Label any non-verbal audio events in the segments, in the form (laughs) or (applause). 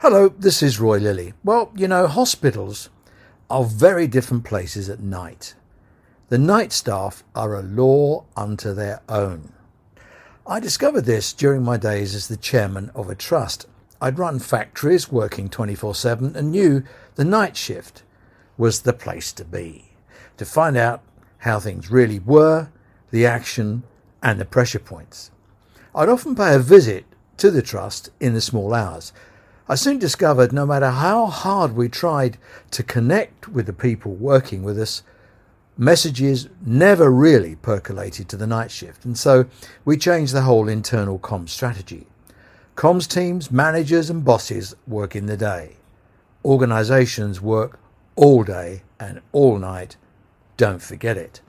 Hello, this is Roy Lilly. Well, you know, hospitals are very different places at night. The night staff are a law unto their own. I discovered this during my days as the chairman of a trust. I'd run factories working 24 7 and knew the night shift was the place to be to find out how things really were, the action, and the pressure points. I'd often pay a visit to the trust in the small hours I soon discovered no matter how hard we tried to connect with the people working with us, messages never really percolated to the night shift. And so we changed the whole internal comms strategy. Comms teams, managers, and bosses work in the day. Organizations work all day and all night. Don't forget it.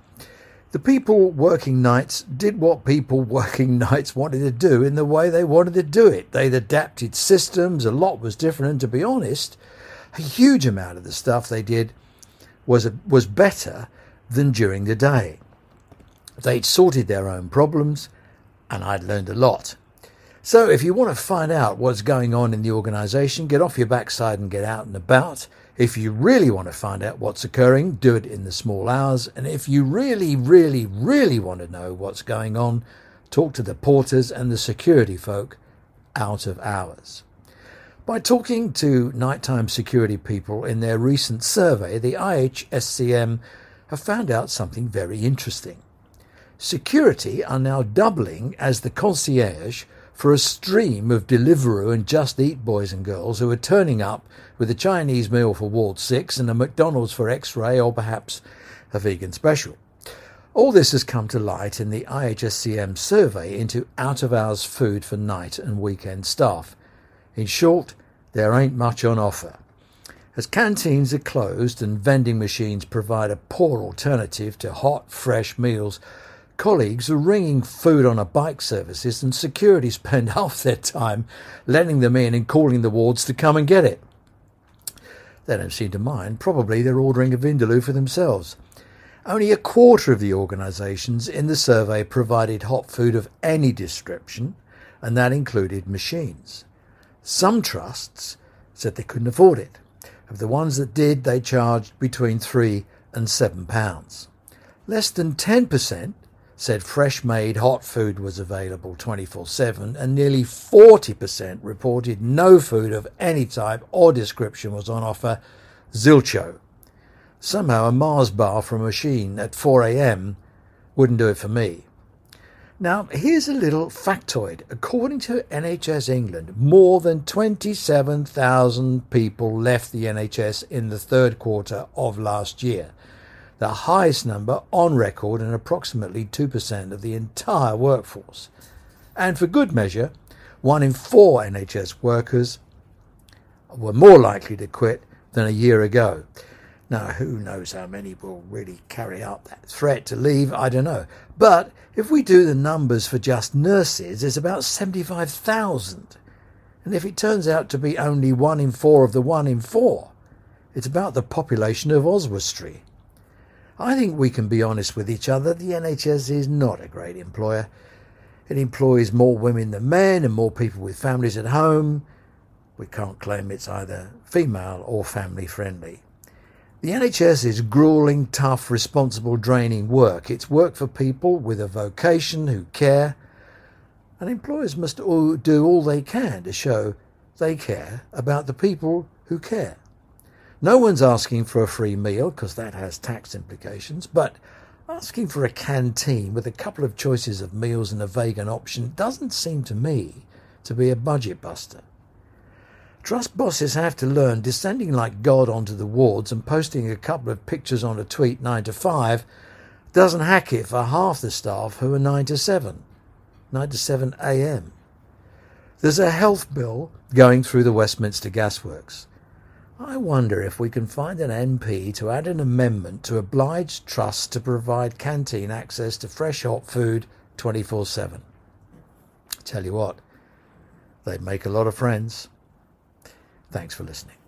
The people working nights did what people (laughs) working nights wanted to do in the way they wanted to do it. They'd adapted systems, a lot was different, and to be honest, a huge amount of the stuff they did was, was better than during the day. They'd sorted their own problems, and I'd learned a lot. So, if you want to find out what's going on in the organization, get off your backside and get out and about. If you really want to find out what's occurring, do it in the small hours. And if you really, really, really want to know what's going on, talk to the porters and the security folk out of hours. By talking to nighttime security people in their recent survey, the IHSCM have found out something very interesting. Security are now doubling as the concierge for a stream of Deliveroo and Just Eat boys and girls who are turning up with a Chinese meal for Ward 6 and a McDonald's for X-ray or perhaps a vegan special. All this has come to light in the IHSCM survey into out-of-hours food for night and weekend staff. In short, there ain't much on offer. As canteens are closed and vending machines provide a poor alternative to hot, fresh meals, colleagues are ringing food on a bike services and security spend (laughs) half their time letting them in and calling the wards to come and get it. They don't seem to mind. Probably they're ordering a Vindaloo for themselves. Only a quarter of the organisations in the survey provided hot food of any description, and that included machines. Some trusts said they couldn't afford it. Of the ones that did, they charged between three and seven pounds. Less than 10% said fresh made hot food was available 24 7, and nearly 40% reported no food of any type or description was on offer. Zilcho. Somehow a Mars bar from a machine at 4 am wouldn't do it for me. Now, here's a little factoid. According to NHS England, more than 27,000 people left the NHS in the third quarter of last year the highest number on record and approximately 2% of the entire workforce. And for good measure, one in four NHS workers were more likely to quit than a year ago. Now, who knows how many will really carry out that threat to leave? I don't know. But if we do the numbers for just nurses, it's about 75,000. And if it turns out to be only one in four of the one in four, it's about the population of Oswestry. I think we can be honest with each other. The NHS is not a great employer. It employs more women than men and more people with families at home. We can't claim it's either female or family friendly. The NHS is grueling, tough, responsible, draining work. It's work for people with a vocation who care, and employers must do all they can to show they care about the people who care. No one's asking for a free meal because that has tax implications, but asking for a canteen with a couple of choices of meals and a vegan option doesn't seem to me to be a budget buster. Trust bosses have to learn descending like God onto the wards and posting a couple of pictures on a tweet 9 to 5 doesn't hack it for half the staff who are 9 to 7, 9 to 7 a.m. There's a health bill going through the Westminster Gasworks. I wonder if we can find an MP to add an amendment to oblige trusts to provide canteen access to fresh hot food 24 7. Tell you what, they'd make a lot of friends. Thanks for listening.